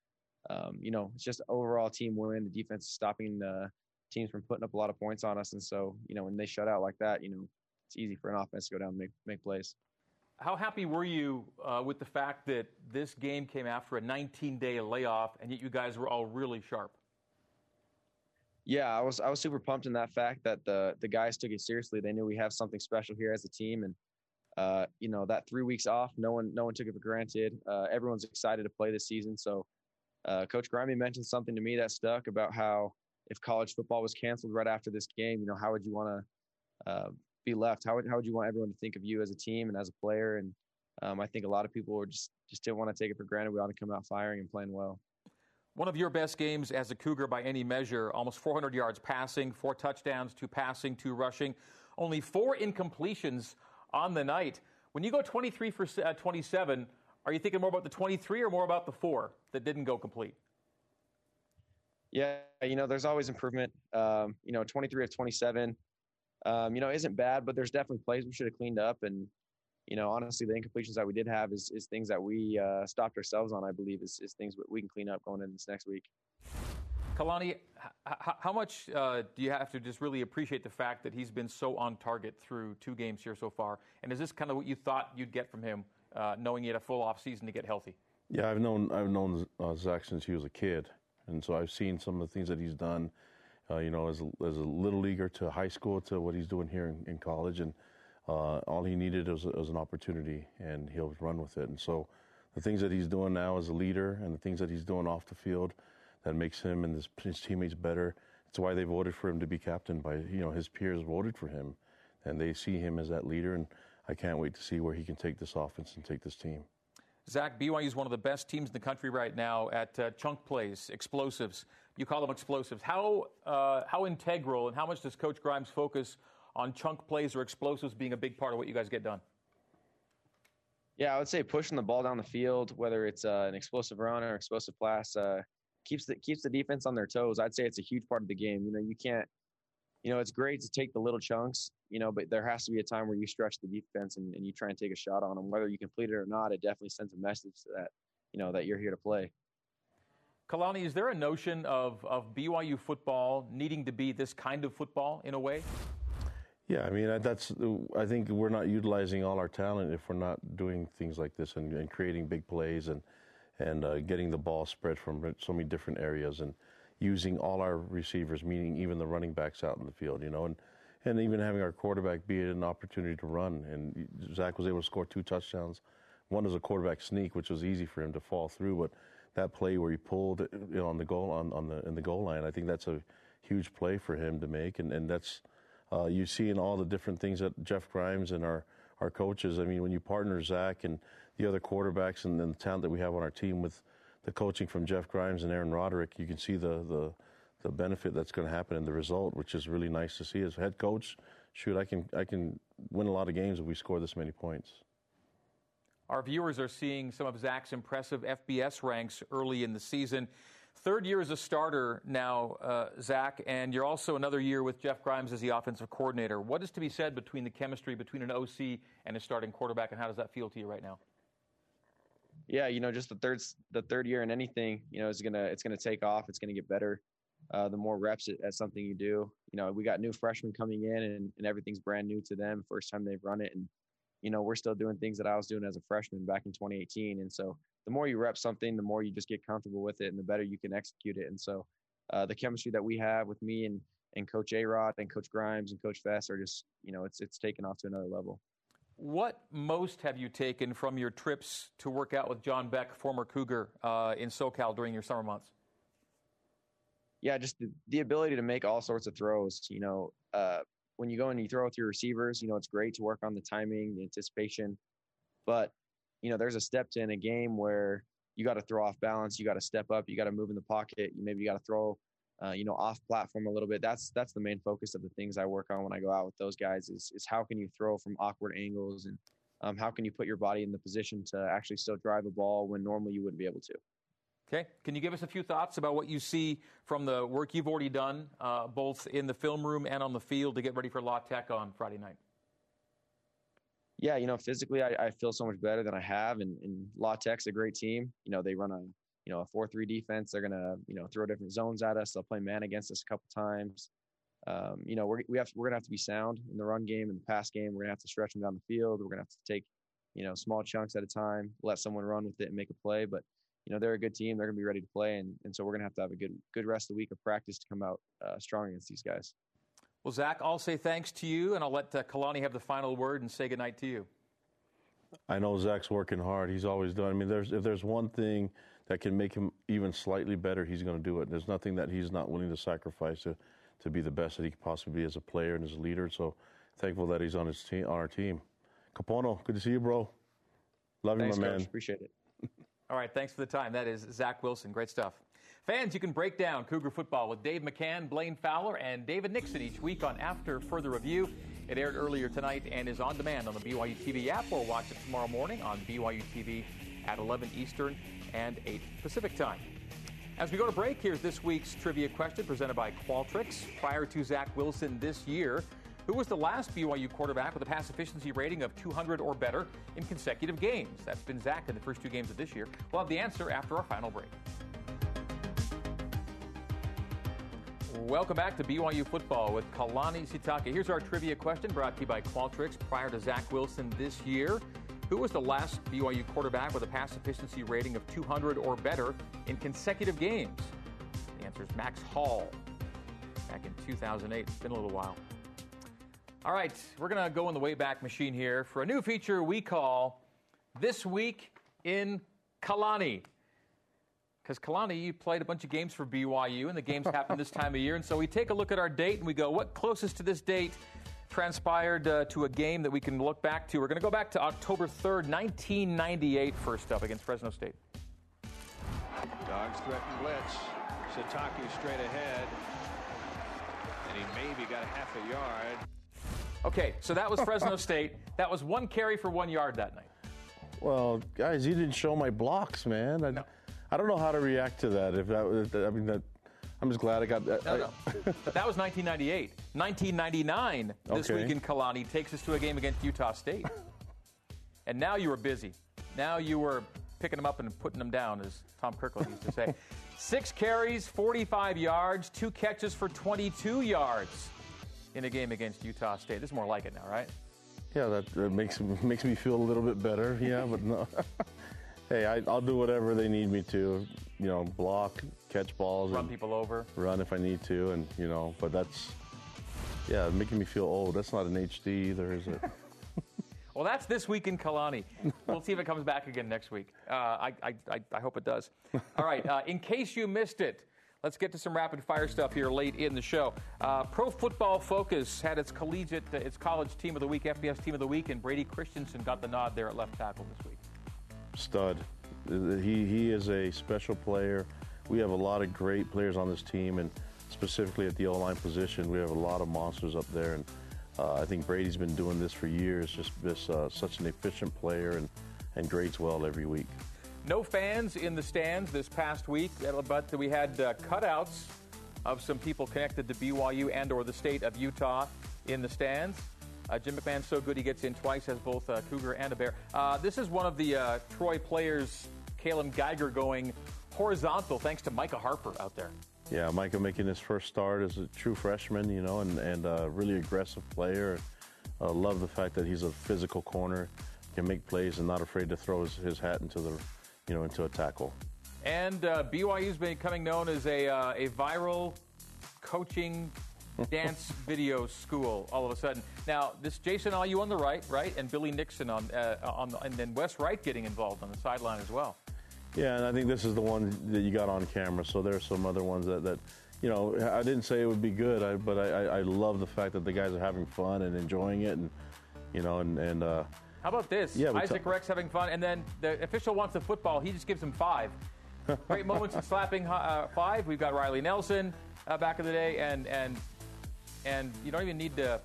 um, you know, it's just overall team win. The defense is stopping uh, teams from putting up a lot of points on us, and so you know when they shut out like that, you know, it's easy for an offense to go down and make make plays. How happy were you uh, with the fact that this game came after a 19 day layoff and yet you guys were all really sharp? Yeah, I was I was super pumped in that fact that the the guys took it seriously. They knew we have something special here as a team, and uh, you know that three weeks off, no one no one took it for granted. Uh, everyone's excited to play this season, so uh, Coach Grimes mentioned something to me that stuck about how if college football was canceled right after this game, you know, how would you want to, uh, be left? How would how would you want everyone to think of you as a team and as a player? And um, I think a lot of people were just just didn't want to take it for granted. We ought to come out firing and playing well. One of your best games as a Cougar by any measure, almost 400 yards passing, four touchdowns, two passing, two rushing, only four incompletions on the night. When you go 23 for uh, 27, are you thinking more about the 23 or more about the four that didn't go complete? Yeah, you know, there's always improvement. Um, you know, 23 of 27, um, you know, isn't bad, but there's definitely plays we should have cleaned up. And, you know, honestly, the incompletions that we did have is, is things that we uh, stopped ourselves on, I believe, is, is things we can clean up going into this next week. Kalani, h- how much uh, do you have to just really appreciate the fact that he's been so on target through two games here so far? And is this kind of what you thought you'd get from him, uh, knowing he had a full off season to get healthy? Yeah, I've known I've known uh, Zach since he was a kid, and so I've seen some of the things that he's done. Uh, you know, as a, as a little leaguer to high school to what he's doing here in, in college, and uh, all he needed was, was an opportunity, and he'll run with it. And so, the things that he's doing now as a leader, and the things that he's doing off the field, that makes him and his, his teammates better. It's why they voted for him to be captain. By you know, his peers voted for him, and they see him as that leader. And I can't wait to see where he can take this offense and take this team. Zach, BYU is one of the best teams in the country right now at uh, chunk plays, explosives. You call them explosives. How uh, how integral and how much does Coach Grimes focus on chunk plays or explosives being a big part of what you guys get done? Yeah, I would say pushing the ball down the field, whether it's uh, an explosive run or explosive pass, uh, keeps the keeps the defense on their toes. I'd say it's a huge part of the game. You know, you can't, you know, it's great to take the little chunks, you know, but there has to be a time where you stretch the defense and, and you try and take a shot on them. Whether you complete it or not, it definitely sends a message that you know that you're here to play. Kalani, is there a notion of, of BYU football needing to be this kind of football in a way? Yeah, I mean that's. I think we're not utilizing all our talent if we're not doing things like this and, and creating big plays and and uh, getting the ball spread from so many different areas and using all our receivers, meaning even the running backs out in the field, you know, and and even having our quarterback be an opportunity to run. And Zach was able to score two touchdowns. One was a quarterback sneak, which was easy for him to fall through, but that play where he pulled you know, on the goal on, on the in the goal line, I think that's a huge play for him to make, and and that's uh, you see in all the different things that Jeff Grimes and our, our coaches. I mean, when you partner Zach and the other quarterbacks and, and the talent that we have on our team with the coaching from Jeff Grimes and Aaron Roderick, you can see the, the, the benefit that's going to happen in the result, which is really nice to see. As head coach, shoot, I can, I can win a lot of games if we score this many points. Our viewers are seeing some of Zach's impressive FBS ranks early in the season. Third year as a starter now, uh, Zach, and you're also another year with Jeff Grimes as the offensive coordinator. What is to be said between the chemistry between an OC and a starting quarterback, and how does that feel to you right now? Yeah, you know, just the third the third year in anything, you know, is gonna it's gonna take off. It's gonna get better. Uh, the more reps at, at, something you do, you know, we got new freshmen coming in, and, and everything's brand new to them. First time they've run it, and you know, we're still doing things that I was doing as a freshman back in 2018. And so the more you rep something, the more you just get comfortable with it and the better you can execute it. And so uh, the chemistry that we have with me and, and Coach Arod and Coach Grimes and Coach Fess are just, you know, it's, it's taken off to another level. What most have you taken from your trips to work out with John Beck, former Cougar, uh, in SoCal during your summer months? Yeah, just the, the ability to make all sorts of throws. You know, uh, when you go and you throw with your receivers, you know, it's great to work on the timing, the anticipation. But, you know, there's a step to in a game where you got to throw off balance, you got to step up, you got to move in the pocket, maybe you got to throw uh, you know, off platform a little bit. That's that's the main focus of the things I work on when I go out with those guys is is how can you throw from awkward angles and um, how can you put your body in the position to actually still drive a ball when normally you wouldn't be able to. Okay. Can you give us a few thoughts about what you see from the work you've already done, uh, both in the film room and on the field, to get ready for La Tech on Friday night? Yeah, you know, physically, I, I feel so much better than I have, and, and La Tech's a great team. You know, they run a you know a four-three defense. They're gonna you know throw different zones at us. They'll play man against us a couple times. Um, you know, we're we have we're gonna have to be sound in the run game and the pass game. We're gonna have to stretch them down the field. We're gonna have to take you know small chunks at a time, let someone run with it and make a play. But you know they're a good team. They're going to be ready to play, and, and so we're going to have to have a good good rest of the week of practice to come out uh, strong against these guys. Well, Zach, I'll say thanks to you, and I'll let uh, Kalani have the final word and say goodnight to you. I know Zach's working hard. He's always done. I mean, there's if there's one thing that can make him even slightly better, he's going to do it. There's nothing that he's not willing to sacrifice to to be the best that he can possibly be as a player and as a leader. So thankful that he's on his team on our team. Capono, good to see you, bro. Love Thanks, you, my Coach. man. Appreciate it. <laughs> All right, thanks for the time. That is Zach Wilson. Great stuff. Fans, you can break down Cougar football with Dave McCann, Blaine Fowler, and David Nixon each week on After Further Review. It aired earlier tonight and is on demand on the BYU TV app or watch it tomorrow morning on BYU TV at 11 Eastern and 8 Pacific time. As we go to break, here's this week's trivia question presented by Qualtrics. Prior to Zach Wilson this year, who was the last BYU quarterback with a pass efficiency rating of 200 or better in consecutive games? That's been Zach in the first two games of this year. We'll have the answer after our final break. Welcome back to BYU football with Kalani Sitake. Here's our trivia question brought to you by Qualtrics. Prior to Zach Wilson this year, who was the last BYU quarterback with a pass efficiency rating of 200 or better in consecutive games? The answer is Max Hall back in 2008. It's been a little while. All right, we're going to go in the Wayback Machine here for a new feature we call This Week in Kalani. Because Kalani, you played a bunch of games for BYU, and the games happen this time of year. And so we take a look at our date and we go, what closest to this date transpired uh, to a game that we can look back to? We're going to go back to October 3rd, 1998, first up against Fresno State. Dogs threaten blitz. Sitake straight ahead. And he maybe got a half a yard. Okay, so that was Fresno <laughs> State. That was one carry for one yard that night. Well, guys, you didn't show my blocks, man. I, I don't know how to react to that. If that, was- I mean, that, I'm just glad I got that. No, no. that was 1998. 1999, this Okay. week in Kalani, takes us to a game against Utah State. <laughs> and now you were busy. Now you were picking them up and putting them down, as Tom Kirkland used to say. <laughs> Six carries, 45 yards, two catches for 22 yards in a game against Utah State. This is more like it now, right? Yeah, that, that makes makes me feel a little bit better. Yeah, but no. <laughs> hey, I, I'll do whatever they need me to. You know, block, catch balls, Run people over. run if I need to, and you know. But that's yeah, making me feel old. That's not an HD either, is it? <laughs> Well, that's this week in Kalani. We'll see if it comes back again next week. Uh, I, I, I, I hope it does. All right, uh, in case you missed it, let's get to some rapid fire stuff here late in the show. Uh, Pro Football Focus had its collegiate, uh, its college team of the week, FBS team of the week, and Brady Christensen got the nod there at left tackle this week. Stud. He he is a special player. We have a lot of great players on this team, and specifically at the O line position, we have a lot of monsters up there. And uh, I think Brady's been doing this for years. Just just uh, such an efficient player, and and grades well every week. No fans in the stands this past week, uh, but we had uh, cutouts of some people connected to BYU and or the state of Utah in the stands. Uh, Jim McMahon's so good he gets in twice as both a Cougar and a Bear. Uh, this is one of the uh, Troy players, Caleb Geiger, going horizontal thanks to Micah Harper out there. Yeah, Micah making his first start as a true freshman, you know, and and uh, really aggressive player. Uh, love the fact that he's a physical corner, can make plays, and not afraid to throw his, his hat into the, you know, into a tackle. And uh, BYU's becoming known as a, uh, a viral coaching <laughs> dance video school all of a sudden. Now, this Jason Ayu on the right, right, and Billy Nixon on, uh, on the, and then Wes Wright getting involved on the sideline as well. Yeah, and I think this is the one that you got on camera. So there are some other ones that, that you know, I didn't say it would be good, I, but I, I, I love the fact that the guys are having fun and enjoying it, and you know, and and uh, How about this? Yeah, Isaac ta- Rex having fun, and then the official wants the football. He just gives him five. <laughs> Great moments of slapping uh, five. We've got Riley Nelson uh, back in the day, and and and you don't even need to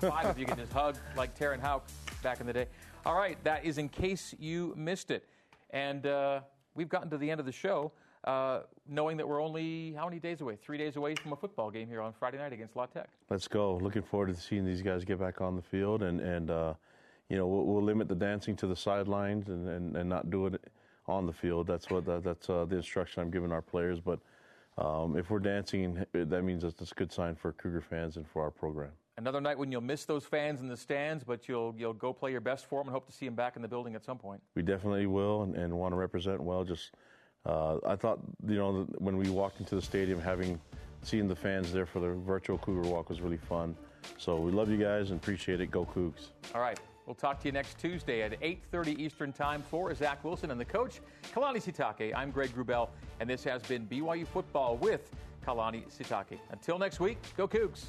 five if you can just hug like Taryn Hauk back in the day. All right, that is in case you missed it, and uh, we've gotten to the end of the show. Uh, knowing that we're only how many days away? Three days away from a football game here on Friday night against La Tech. let's go. Looking forward to seeing these guys get back on the field, and and uh, you know, we'll, we'll limit the dancing to the sidelines and, and, and not do it on the field. That's what that, that's uh, the instruction I'm giving our players. But um, if we're dancing, that means that's a good sign for Cougar fans and for our program. Another night when you'll miss those fans in the stands, but you'll you'll go play your best for them and hope to see them back in the building at some point. We definitely will, and, and want to represent well. Just uh, I thought, you know, when we walked into the stadium, having seen the fans there for the virtual Cougar Walk was really fun. So we love you guys and appreciate it. Go Cougs! All right, we'll talk to you next Tuesday at 8:30 Eastern Time for Zach Wilson and the coach Kalani Sitake. I'm Greg Wrubell, and this has been BYU football with Kalani Sitake. Until next week, go Cougs!